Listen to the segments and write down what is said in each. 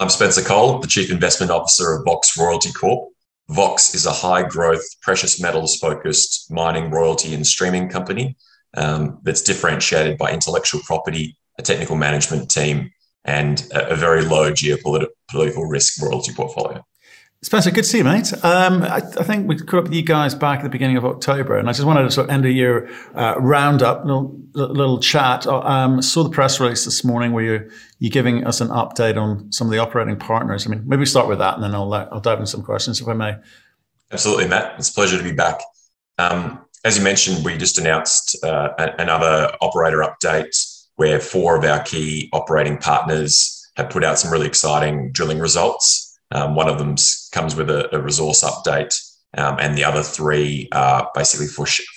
I'm Spencer Cole, the Chief Investment Officer of Vox Royalty Corp. Vox is a high growth, precious metals focused mining, royalty, and streaming company um, that's differentiated by intellectual property, a technical management team, and a, a very low geopolitical risk royalty portfolio. Spencer, good to see you, mate. Um, I, I, think we caught up with you guys back at the beginning of October, and I just wanted to sort of end of year uh, roundup, little, little chat. Uh, um, saw the press release this morning where you're, you're giving us an update on some of the operating partners. I mean, maybe start with that, and then I'll I'll dive into some questions if I may. Absolutely, Matt. It's a pleasure to be back. Um, as you mentioned, we just announced uh, another operator update where four of our key operating partners have put out some really exciting drilling results. Um, one of them comes with a, a resource update, um, and the other three are basically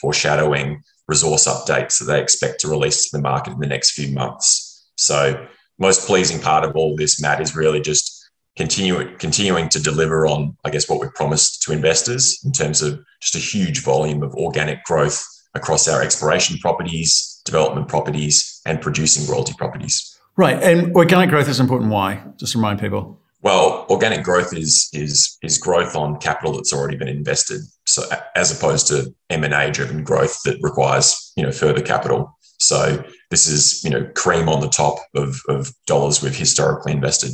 foreshadowing resource updates that they expect to release to the market in the next few months. So, most pleasing part of all this, Matt, is really just continuing continuing to deliver on, I guess, what we've promised to investors in terms of just a huge volume of organic growth across our exploration properties, development properties, and producing royalty properties. Right, and organic growth is important. Why? Just remind people. Well, organic growth is is is growth on capital that's already been invested. So as opposed to M and A driven growth that requires you know further capital. So this is you know cream on the top of, of dollars we've historically invested.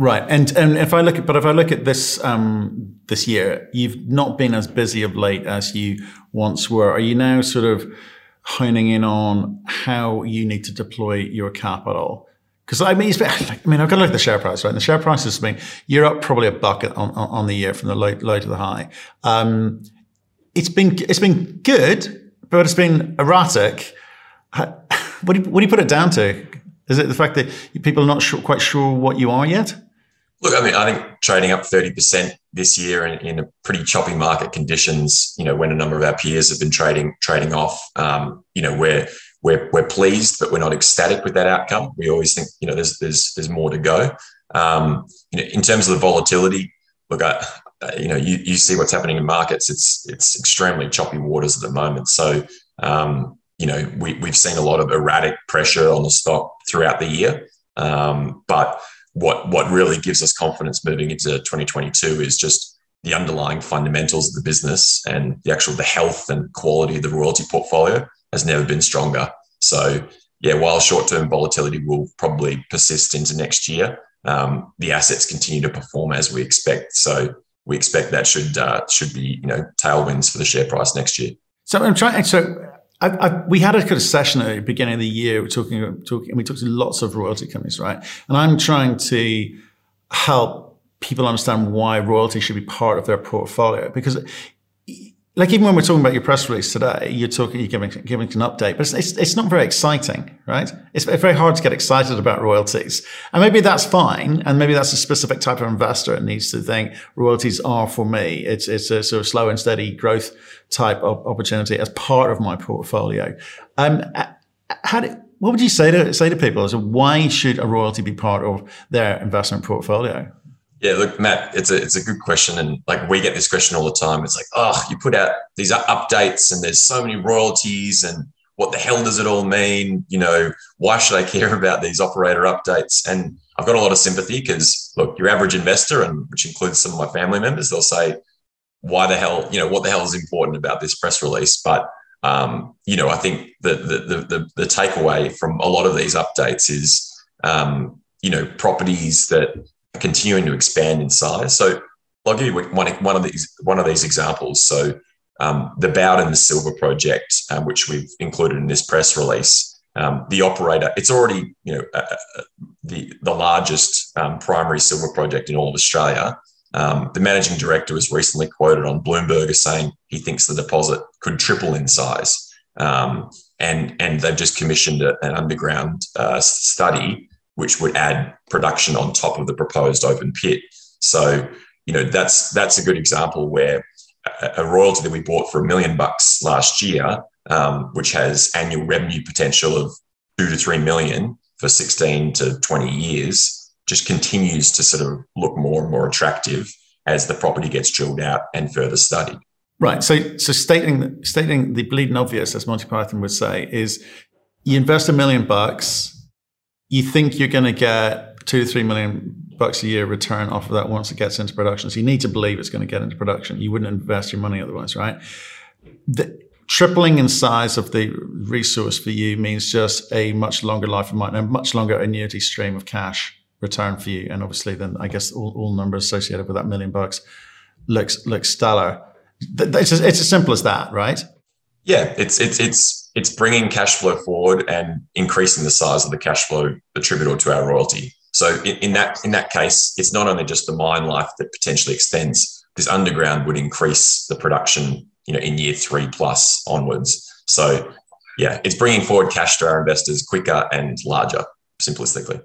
Right, and and if I look at but if I look at this um, this year, you've not been as busy of late as you once were. Are you now sort of honing in on how you need to deploy your capital? Because I mean, I mean, I've got to look at the share price, right? And the share price has been, you're up probably a bucket on, on, on the year from the low, low to the high. Um, it's been, it's been good, but it's been erratic. What do you, what do you put it down to? Is it the fact that people are not sure, quite sure what you are yet? Look, I mean, I think trading up 30% this year in, in, a pretty choppy market conditions, you know, when a number of our peers have been trading, trading off, um, you know, where we're, we're pleased, but we're not ecstatic with that outcome. We always think, you know, there's, there's, there's more to go. Um, you know, in terms of the volatility, look, I, you know, you, you see what's happening in markets. It's, it's extremely choppy waters at the moment. So, um, you know, we, we've seen a lot of erratic pressure on the stock throughout the year. Um, but what, what really gives us confidence moving into 2022 is just the underlying fundamentals of the business and the actual the health and quality of the royalty portfolio has never been stronger. So, yeah, while short term volatility will probably persist into next year, um, the assets continue to perform as we expect. So, we expect that should uh, should be you know tailwinds for the share price next year. So I'm trying. So I, I, we had a kind of session at the beginning of the year. We're talking, talking, we talked to lots of royalty companies, right? And I'm trying to help people understand why royalty should be part of their portfolio because like even when we're talking about your press release today, you're talking, you're giving, giving an update, but it's, it's, it's, not very exciting, right? It's very hard to get excited about royalties. And maybe that's fine. And maybe that's a specific type of investor that needs to think royalties are for me. It's, it's a sort of slow and steady growth type of opportunity as part of my portfolio. Um, how do, what would you say to, say to people why should a royalty be part of their investment portfolio? Yeah, look, Matt, it's a it's a good question, and like we get this question all the time. It's like, oh, you put out these updates, and there's so many royalties, and what the hell does it all mean? You know, why should I care about these operator updates? And I've got a lot of sympathy because look, your average investor, and which includes some of my family members, they'll say, why the hell, you know, what the hell is important about this press release? But um, you know, I think the the the the takeaway from a lot of these updates is, um, you know, properties that continuing to expand in size. So I'll give you one, one of these one of these examples. So um, the Bowden Silver project, um, which we've included in this press release, um, the operator, it's already you know uh, uh, the the largest um, primary silver project in all of Australia. Um, the managing director was recently quoted on Bloomberg as saying he thinks the deposit could triple in size, um, and and they've just commissioned a, an underground uh, study which would add production on top of the proposed open pit. So, you know, that's that's a good example where a, royalty that we bought for a million bucks last year, um, which has annual revenue potential of two to three million for 16 to 20 years, just continues to sort of look more and more attractive as the property gets drilled out and further studied. Right. So, so stating stating the bleeding obvious, as Monty Python would say, is you invest a million bucks, you think you're going to get two to three million bucks a year return off of that once it gets into production. So you need to believe it's going to get into production. You wouldn't invest your money otherwise, right? The, tripling in size of the resource for you means just a much longer life of mine, a much longer annuity stream of cash return for you. And obviously, then I guess all, all numbers associated with that million bucks looks looks stellar. It's as, it's as simple as that, right? Yeah, it's it's it's it's bringing cash flow forward and increasing the size of the cash flow attributable to our royalty. So in, in that in that case, it's not only just the mine life that potentially extends. This underground would increase the production, you know, in year three plus onwards. So yeah, it's bringing forward cash to our investors quicker and larger, simplistically.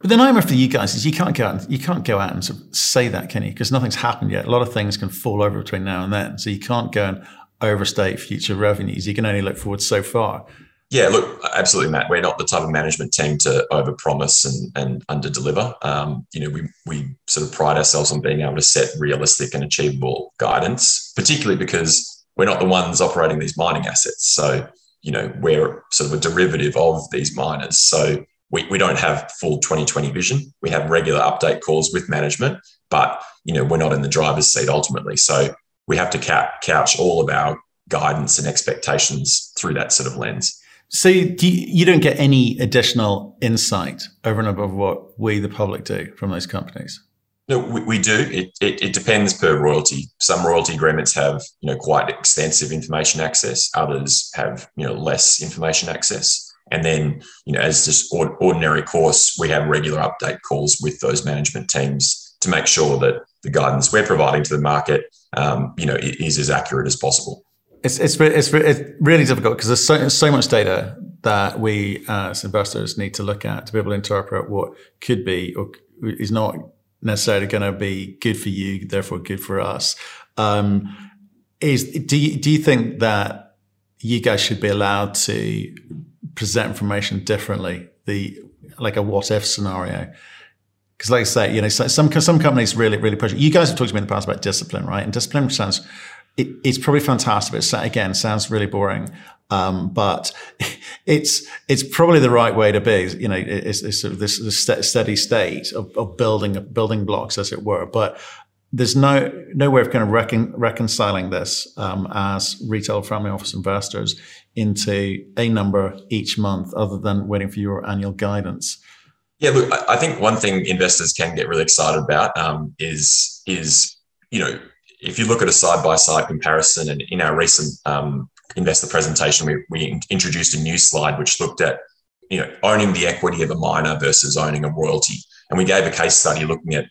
But the nightmare for you guys is you can't go out and, you can't go out and sort of say that, can you? Because nothing's happened yet. A lot of things can fall over between now and then. So you can't go and overstate future revenues. You can only look forward so far. Yeah, look, absolutely, Matt. We're not the type of management team to overpromise and, and underdeliver. Um, you know, we we sort of pride ourselves on being able to set realistic and achievable guidance, particularly because we're not the ones operating these mining assets. So, you know, we're sort of a derivative of these miners. So we, we don't have full 2020 vision. We have regular update calls with management, but you know, we're not in the driver's seat ultimately. So we have to couch all of our guidance and expectations through that sort of lens. So you, you don't get any additional insight over and above what we, the public, do from those companies. No, we, we do. It, it, it, depends per royalty. Some royalty agreements have you know quite extensive information access. Others have you know less information access. And then you know as just ordinary course, we have regular update calls with those management teams to make sure that the guidance we're providing to the market um, you know is as accurate as possible. It's it's it's, it's really difficult because there's so, so much data that we as investors need to look at to be able to interpret what could be or is not necessarily going to be good for you, therefore good for us. Um, is do you, do you think that you guys should be allowed to present information differently? The like a what if scenario. Because, like I say, you know, some some companies really really push it. You guys have talked to me in the past about discipline, right? And discipline sounds it, it's probably fantastic. But again, sounds really boring. Um, but it's it's probably the right way to be. You know, it's, it's sort of this, this steady state of, of, building building blocks, as it were. But there's no no way of kind of recon, reconciling this um, as retail family office investors into a number each month, other than waiting for your annual guidance. Yeah, look, I think one thing investors can get really excited about um, is is you know if you look at a side by side comparison, and in our recent um, investor presentation, we, we introduced a new slide which looked at you know owning the equity of a miner versus owning a royalty, and we gave a case study looking at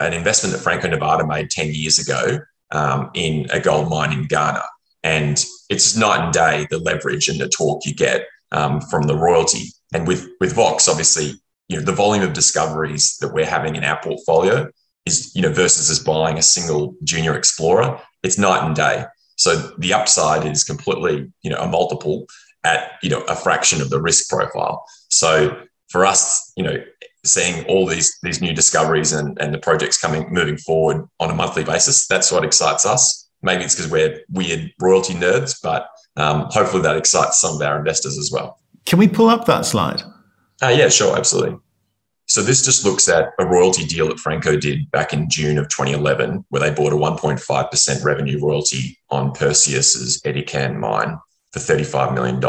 an investment that Franco Nevada made ten years ago um, in a gold mine in Ghana, and it's night and day the leverage and the torque you get um, from the royalty. And with with Vox, obviously, you know the volume of discoveries that we're having in our portfolio is, you know, versus us buying a single junior explorer, it's night and day. So the upside is completely, you know, a multiple at, you know, a fraction of the risk profile. So for us, you know, seeing all these these new discoveries and, and the projects coming moving forward on a monthly basis, that's what excites us. Maybe it's because we're weird royalty nerds, but um, hopefully that excites some of our investors as well. Can we pull up that slide? Uh, yeah, sure, absolutely. So this just looks at a royalty deal that Franco did back in June of 2011, where they bought a 1.5% revenue royalty on Perseus's Edikan mine for $35 million.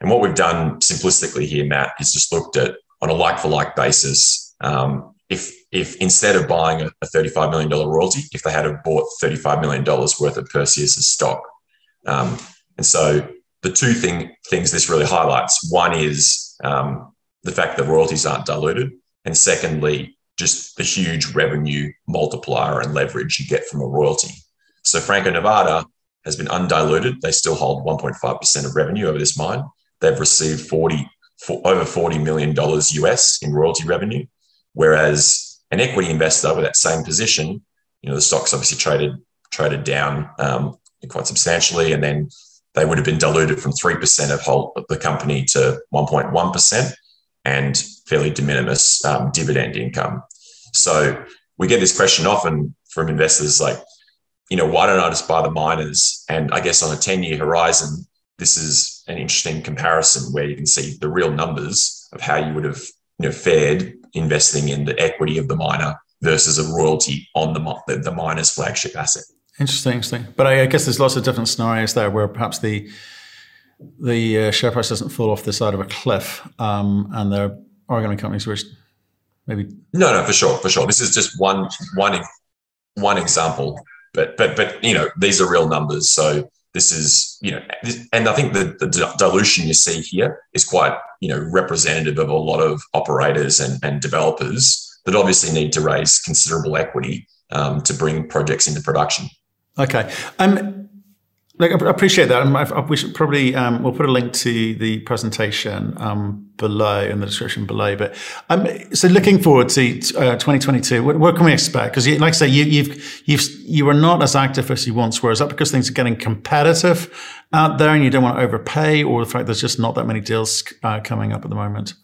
And what we've done simplistically here, Matt, is just looked at on a like for like basis. Um, if if instead of buying a, a $35 million royalty, if they had have bought $35 million worth of Perseus's stock. Um, and so the two thing, things this really highlights one is um, the fact that royalties aren't diluted. And secondly, just the huge revenue multiplier and leverage you get from a royalty. So Franco Nevada has been undiluted. They still hold 1.5% of revenue over this mine. They've received 40, for over $40 million US in royalty revenue. Whereas an equity investor with that same position, you know, the stock's obviously traded traded down um, quite substantially. And then they would have been diluted from 3% of, whole, of the company to 1.1% and fairly de minimis um, dividend income. So we get this question often from investors like, you know, why don't I just buy the miners? And I guess on a 10 year horizon, this is an interesting comparison where you can see the real numbers of how you would have you know, fared investing in the equity of the miner versus a royalty on the, the, the miner's flagship asset. Interesting, interesting. But I, I, guess there's lots of different scenarios there where perhaps the the uh, share price doesn't fall off the side of a cliff, um, and there are going to be companies which maybe no, no, for sure, for sure. This is just one one one example, but but but you know these are real numbers, so this is you know, and I think the, the dilution you see here is quite you know representative of a lot of operators and, and developers that obviously need to raise considerable equity um, to bring projects into production. Okay. Um, like, I appreciate that. And we should probably um, we'll put a link to the presentation um, below in the description below. But um, so looking forward to uh, 2022, what, what, can we expect? Because, like I say, you, you've you've you are not as active as you once were. Is that because things are getting competitive out there, and you don't want to overpay, or the fact there's just not that many deals uh, coming up at the moment?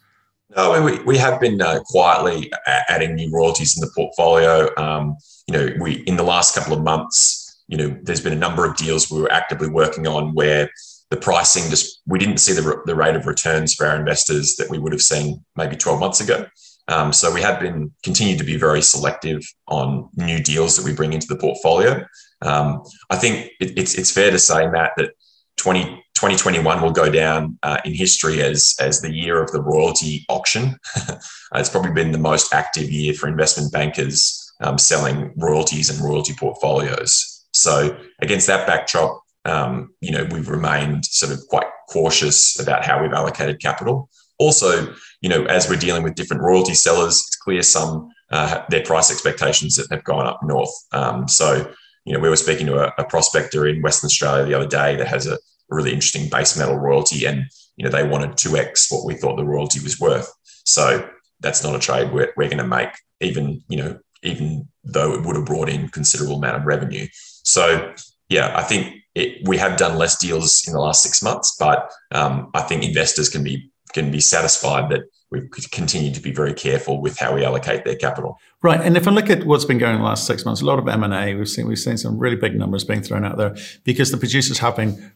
No, we, we have been uh, quietly adding new royalties in the portfolio. Um, you know, we in the last couple of months you know, there's been a number of deals we were actively working on where the pricing just we didn't see the, the rate of returns for our investors that we would have seen maybe 12 months ago. Um, so we have been continued to be very selective on new deals that we bring into the portfolio. Um, I think it, it's it's fair to say, Matt, that 20, 2021 will go down uh, in history as as the year of the royalty auction. it's probably been the most active year for investment bankers um, selling royalties and royalty portfolios. So against that backdrop, um, you know, we've remained sort of quite cautious about how we've allocated capital. Also, you know, as we're dealing with different royalty sellers, it's clear some uh, their price expectations have gone up north. Um, so, you know, we were speaking to a, a, prospector in Western Australia the other day that has a, really interesting base metal royalty, and you know, they wanted two x what we thought the royalty was worth. So that's not a trade we're, we're going to make, even you know, even though it would have brought in considerable amount of revenue. So yeah, I think it, we have done less deals in the last six months, but um, I think investors can be can be satisfied that we continue to be very careful with how we allocate their capital. Right, and if I look at what's been going in the last six months, a lot of M and A, we've seen we've seen some really big numbers being thrown out there because the producers have been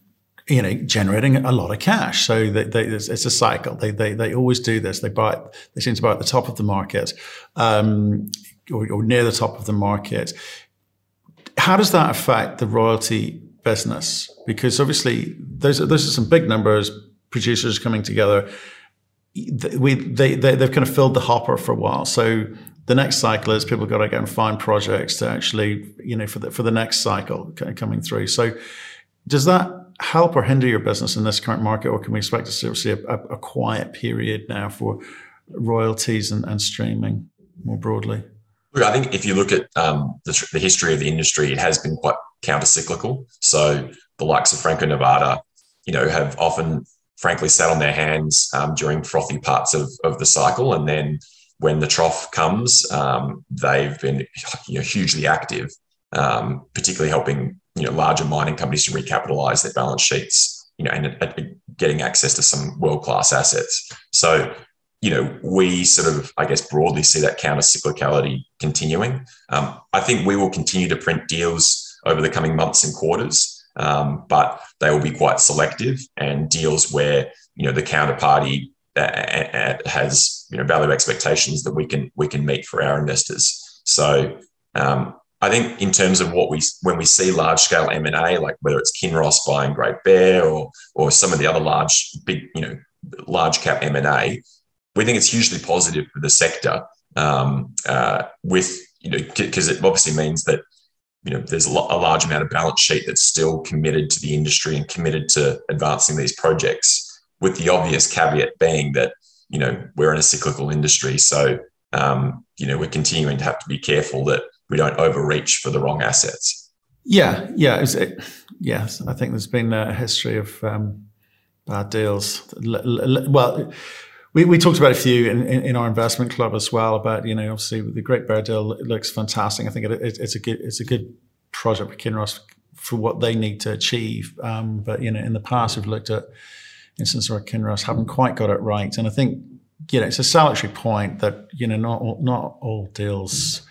you know, generating a lot of cash. So they, they, it's, a cycle. They, they, they always do this. They buy, they seem to buy at the top of the market, um, or, or, near the top of the market. How does that affect the royalty business? Because obviously, those are, those are some big numbers, producers coming together. We, they, they, they've kind of filled the hopper for a while. So the next cycle is people got to go and find projects to actually, you know, for the, for the next cycle coming through. So does that help or hinder your business in this current market, or can we expect to see a, a quiet period now for royalties and, and streaming more broadly? Look, I think if you look at um, the, the, history of the industry, it has been quite counter-cyclical. So the likes of Franco Nevada, you know, have often, frankly, sat on their hands um, during frothy parts of, of the cycle, and then when the trough comes, um, they've been you know, hugely active, um, particularly helping you know larger mining companies to recapitalize their balance sheets, you know, and, and getting access to some world-class assets. So you know, we sort of, I guess, broadly see that counter cyclicality continuing. Um, I think we will continue to print deals over the coming months and quarters, um, but they will be quite selective and deals where you know the counterparty uh, uh, uh, has you know value expectations that we can we can meet for our investors. So um, I think in terms of what we when we see large scale M and A, like whether it's Kinross buying Great Bear or or some of the other large big you know large cap M and A, we think it's hugely positive for the sector. Um, uh, with you know, because it obviously means that you know there's a, lo- a, large amount of balance sheet that's still committed to the industry and committed to advancing these projects. With the obvious caveat being that you know we're in a cyclical industry, so um, you know we're continuing to have to be careful that we don't overreach for the wrong assets. Yeah, yeah, it, yes. I think there's been a history of um, bad deals. Well we, we talked about a few in, in, in, our investment club as well about you know obviously the Great Bear deal looks fantastic. I think it, it, it's a good it's a good project for Kinross for what they need to achieve. Um, but you know in the past we've looked at instances where Kinross haven't quite got it right, and I think you know it's a salutary point that you know not all, not all deals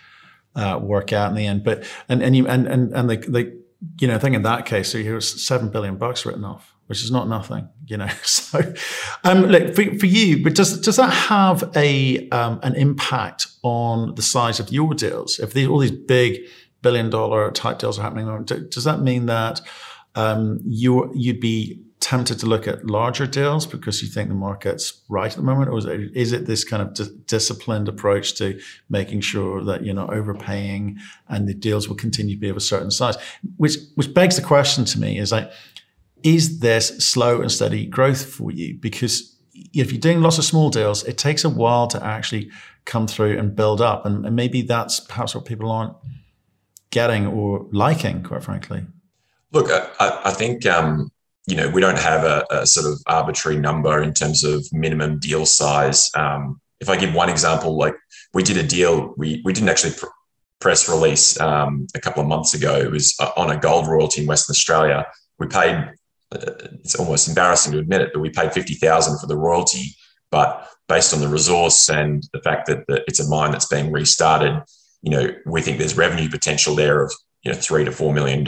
uh, work out in the end. But and and you and and and they they you know I think in that case so here's seven billion bucks written off which is not nothing, you know. So, um, look for, for you, but does does that have a um, an impact on the size of your deals? If these, all these big billion dollar type deals are happening, does that mean that um, you you'd be tempted to look at larger deals because you think the market's right at the moment, or is it, is it this kind of d- disciplined approach to making sure that you're not overpaying and the deals will continue to be of a certain size? Which which begs the question to me is like is this slow and steady growth for you? Because if you're doing lots of small deals, it takes a while to actually come through and build up. And, and maybe that's perhaps what people aren't getting or liking, quite frankly. Look, I, I think, um, you know, we don't have a, a, sort of arbitrary number in terms of minimum deal size. Um, if I give one example, like we did a deal, we, we didn't actually pr- press release um, a couple of months ago. It was uh, on a gold royalty in Western Australia. We paid it's almost embarrassing to admit it, but we paid 50,000 for the royalty. But based on the resource and the fact that it's a mine that's being restarted, you know, we think there's revenue potential there of, you know, three to $4 million,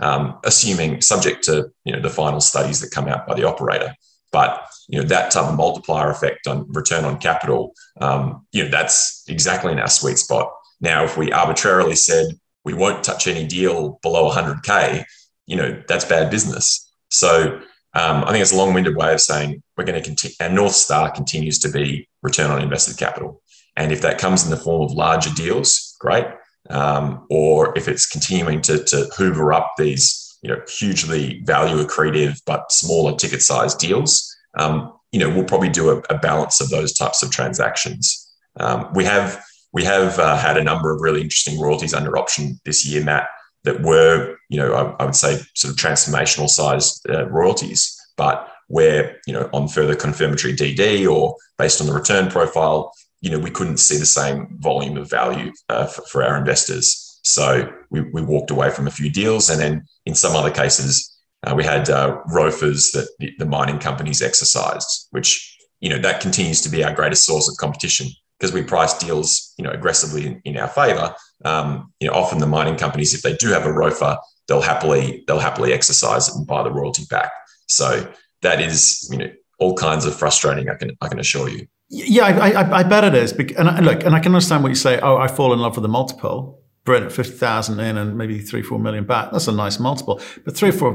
um, assuming subject to, you know, the final studies that come out by the operator. But, you know, that type of multiplier effect on return on capital, um, you know, that's exactly in our sweet spot. Now, if we arbitrarily said we won't touch any deal below 100K, you know, that's bad business. So um, I think it's a long-winded way of saying we're going to continue. Our north star continues to be return on invested capital, and if that comes in the form of larger deals, great. Um, or if it's continuing to, to hoover up these, you know, hugely value accretive but smaller ticket size deals, um, you know, we'll probably do a, a, balance of those types of transactions. Um, we have we have uh, had a number of really interesting royalties under option this year, Matt that were, you know, I, I would say sort of transformational size uh, royalties, but where, you know, on further confirmatory DD or based on the return profile, you know, we couldn't see the same volume of value uh, for, for, our investors. So we, we walked away from a few deals. And then in some other cases, uh, we had uh, ROFRs that the, the mining companies exercised, which, you know, that continues to be our greatest source of competition because we price deals, you know, aggressively in, in our favor. Um, you know, often the mining companies, if they do have a ROFR, they'll happily they'll happily exercise it and buy the royalty back. So that is, you know, all kinds of frustrating. I can I can assure you. Yeah, I, I, I bet it is. And I, look, and I can understand what you say. Oh, I fall in love with the multiple. Brilliant, fifty thousand in and maybe three four million back. That's a nice multiple. But three or four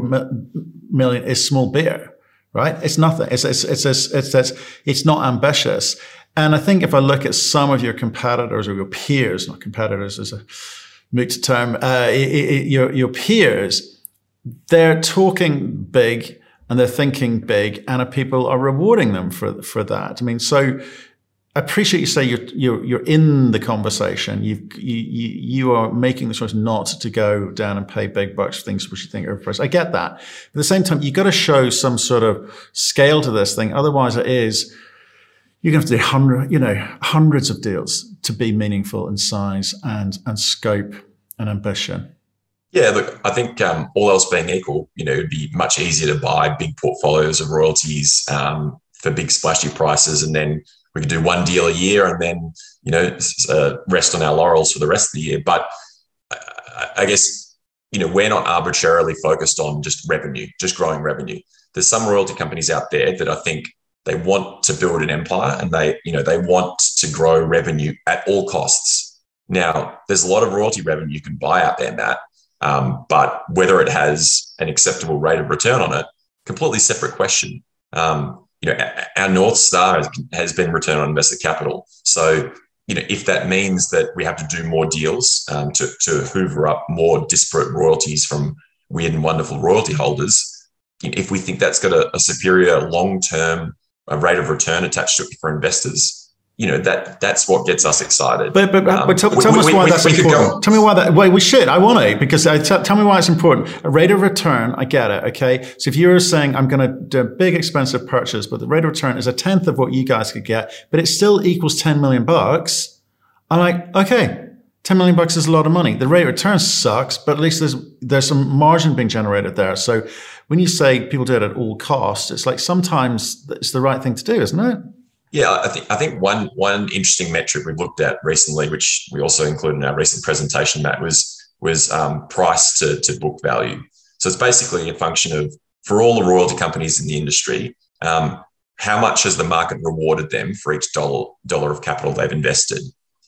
million is small beer, right? It's nothing. It's it's it's it's it's, it's, it's not ambitious. And I think if I look at some of your competitors or your peers, not competitors is a mixed term, uh, your, your peers, they're talking big and they're thinking big and people are rewarding them for, for that. I mean, so I appreciate you say you're, you're, you're in the conversation. You've, you, you, you are making the choice not to go down and pay big bucks for things which you think are overpriced. I get that. But at the same time, you've got to show some sort of scale to this thing. Otherwise it is, you're going to have to do hundred, you know, hundreds of deals to be meaningful in size and and scope and ambition. Yeah, look, I think um, all else being equal, you know, it'd be much easier to buy big portfolios of royalties um, for big splashy prices, and then we could do one deal a year, and then you know uh, rest on our laurels for the rest of the year. But I, I guess you know we're not arbitrarily focused on just revenue, just growing revenue. There's some royalty companies out there that I think they want to build an empire and they, you know, they want to grow revenue at all costs. Now, there's a lot of royalty revenue you can buy out there, Matt. Um, but whether it has an acceptable rate of return on it, completely separate question. Um, you know, our north star has, been return on invested capital. So, you know, if that means that we have to do more deals um, to, to hoover up more disparate royalties from weird and wonderful royalty holders, if we think that's got a, a superior long-term a rate of return attached to it for investors, you know that that's what gets us excited. But but, um, but tell, tell we, us why we, that's important. Tell me why that. Wait, we should. I want to because I t- tell me why it's important. A rate of return. I get it. Okay. So if you're saying I'm going to do a big expensive purchase, but the rate of return is a tenth of what you guys could get, but it still equals ten million bucks. I'm like, okay, 10 million bucks is a lot of money. The rate of return sucks, but at least there's there's some margin being generated there. So when you say people do it at all costs, it's like sometimes it's the right thing to do, isn't it? Yeah, I think I think one one interesting metric we've looked at recently, which we also included in our recent presentation, Matt, was was um, price to, to book value. So it's basically a function of for all the royalty companies in the industry, um, how much has the market rewarded them for each dollar dollar of capital they've invested?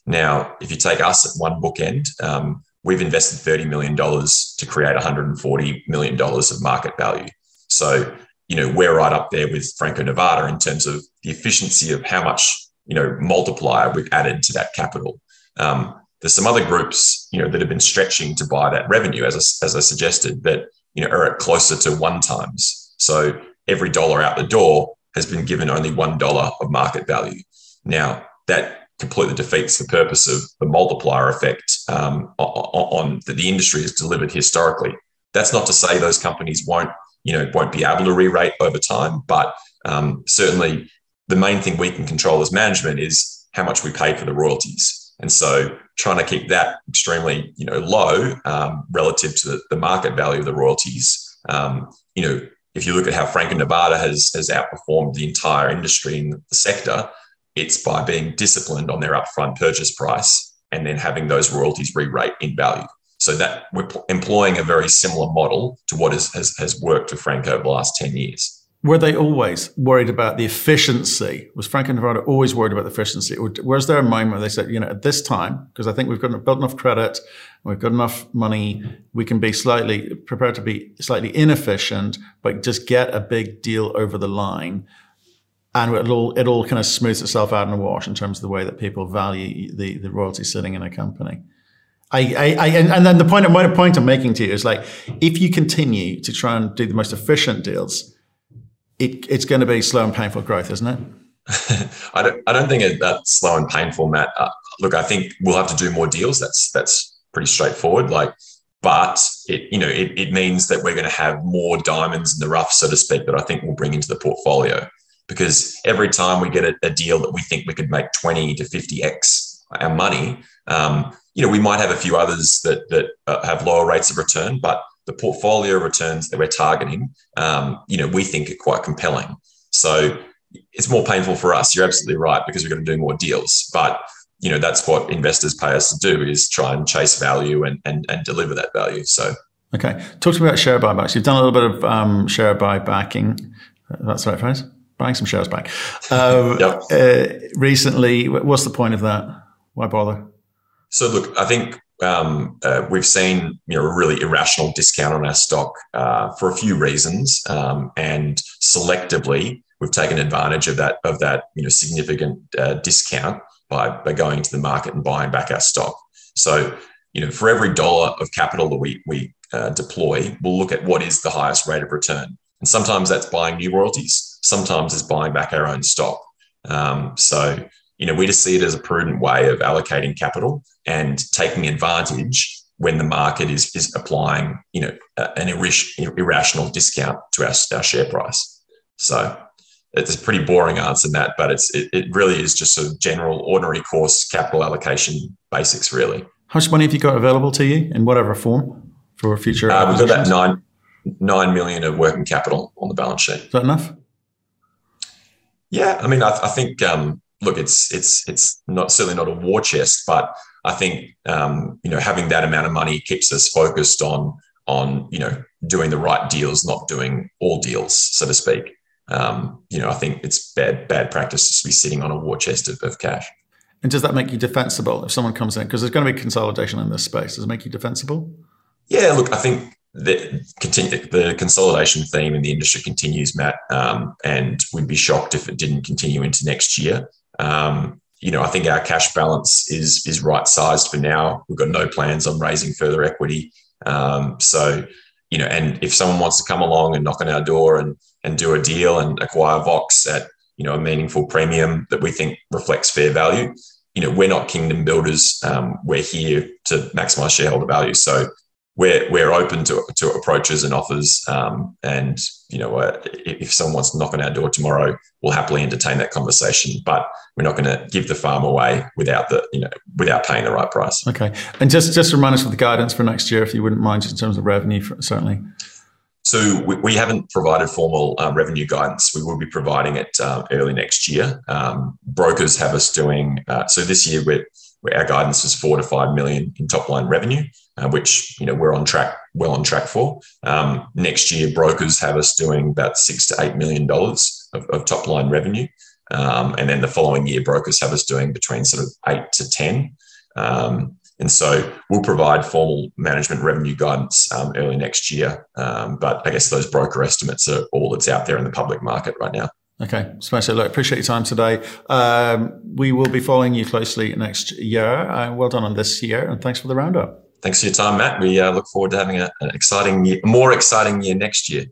Now, if you take us at one bookend, um, we've invested $30 million to create $140 million of market value. So, you know, we're right up there with Franco Nevada in terms of the efficiency of how much, you know, multiplier we've added to that capital. Um, there's some other groups, you know, that have been stretching to buy that revenue, as I, as I suggested, that, you know, are at closer to one times. So every dollar out the door has been given only $1 of market value. Now, that completely defeats the purpose of the multiplier effect um, on, on that the industry has delivered historically. That's not to say those companies won't, you know, won't be able to re-rate over time, but um, certainly the main thing we can control as management is how much we pay for the royalties. And so trying to keep that extremely, you know, low um, relative to the, the, market value of the royalties. Um, you know, if you look at how Franco Nevada has has outperformed the entire industry in the sector, it's by being disciplined on their upfront purchase price and then having those royalties re-rate in value. So that we're employing a very similar model to what is, has, has worked for Franco over the last 10 years. Were they always worried about the efficiency? Was Frank Franco Nevada always worried about the efficiency? Or was there a moment where they said, you know, at this time, because I think we've got built enough credit, we've got enough money, we can be slightly prepared to be slightly inefficient, but just get a big deal over the line and it all it all kind of smooths itself out in the wash in terms of the way that people value the the royalty sitting in a company. I, I, I and, and, then the point, my point I'm making to you is like, if you continue to try and do the most efficient deals, it, it's going to be slow and painful growth, isn't it? I don't, I don't think that's slow and painful, Matt. Uh, look, I think we'll have to do more deals. That's that's pretty straightforward. Like, but it, you know, it, it means that we're going to have more diamonds in the rough, so to speak, that I think we'll bring into the portfolio because every time we get a, a, deal that we think we could make 20 to 50x our money, um, you know, we might have a few others that, that uh, have lower rates of return, but the portfolio returns that we're targeting, um, you know, we think are quite compelling. So it's more painful for us. You're absolutely right because we're going to do more deals, but you know that's what investors pay us to do is try and chase value and and, and deliver that value. So. Okay, talk to me about share buybacks. You've done a little bit of um, share buybacking. That's right, phrase buying some shares back. Um, yep. uh, recently, what's the point of that? Why bother? So, look, I think um, uh, we've seen you know a really irrational discount on our stock uh, for a few reasons, um, and selectively we've taken advantage of that of that you know significant uh, discount by by going to the market and buying back our stock. So, you know, for every dollar of capital that we we uh, deploy, we'll look at what is the highest rate of return, and sometimes that's buying new royalties sometimes is buying back our own stock. Um, so, you know, we just see it as a prudent way of allocating capital and taking advantage when the market is, is applying, you know, an irrational discount to our, our share price. So it's a pretty boring answer, Matt, but it's, it, it really is just a general ordinary course capital allocation basics, really. How much money have you got available to you in whatever form for future? Uh, we've got about nine, nine million of working capital on the balance sheet. Is that enough? Yeah, I mean, I, I think um, look, it's it's it's not certainly not a war chest, but I think um, you know having that amount of money keeps us focused on on you know doing the right deals, not doing all deals, so to speak. Um, you know, I think it's bad bad practice to be sitting on a war chest of, of cash. And does that make you defensible if someone comes in? Because there's going to be consolidation in this space. Does it make you defensible? Yeah, look, I think the, the consolidation theme in the industry continues, Matt, um, and we'd be shocked if it didn't continue into next year. Um, you know, I think our cash balance is is right sized for now. We've got no plans on raising further equity. Um, so, you know, and if someone wants to come along and knock on our door and and do a deal and acquire Vox at you know a meaningful premium that we think reflects fair value, you know, we're not kingdom builders. Um, we're here to maximize shareholder value. So we're we're open to to approaches and offers. Um, and you know, uh, if someone wants to knock on our door tomorrow, we'll happily entertain that conversation. But we're not going to give the farm away without the you know without paying the right price. Okay, and just just remind us of the guidance for next year, if you wouldn't mind, just in terms of revenue, for, certainly. So we, we, haven't provided formal uh, revenue guidance. We will be providing it uh, early next year. Um, brokers have us doing uh, so this year. We're our guidance is four to five million in top line revenue, uh, which you know we're on track, well on track for. Um, next year, brokers have us doing about six to eight million dollars of, of top line revenue, um, and then the following year, brokers have us doing between sort of eight to ten. Um, and so we'll provide formal management revenue guidance um, early next year. Um, but I guess those broker estimates are all that's out there in the public market right now. Okay, Spencer, look, appreciate your time today. Um, we will be following you closely next year. Uh, well done on this year, and thanks for the roundup. Thanks for your time, Matt. We uh, look forward to having a, an exciting year, more exciting year next year.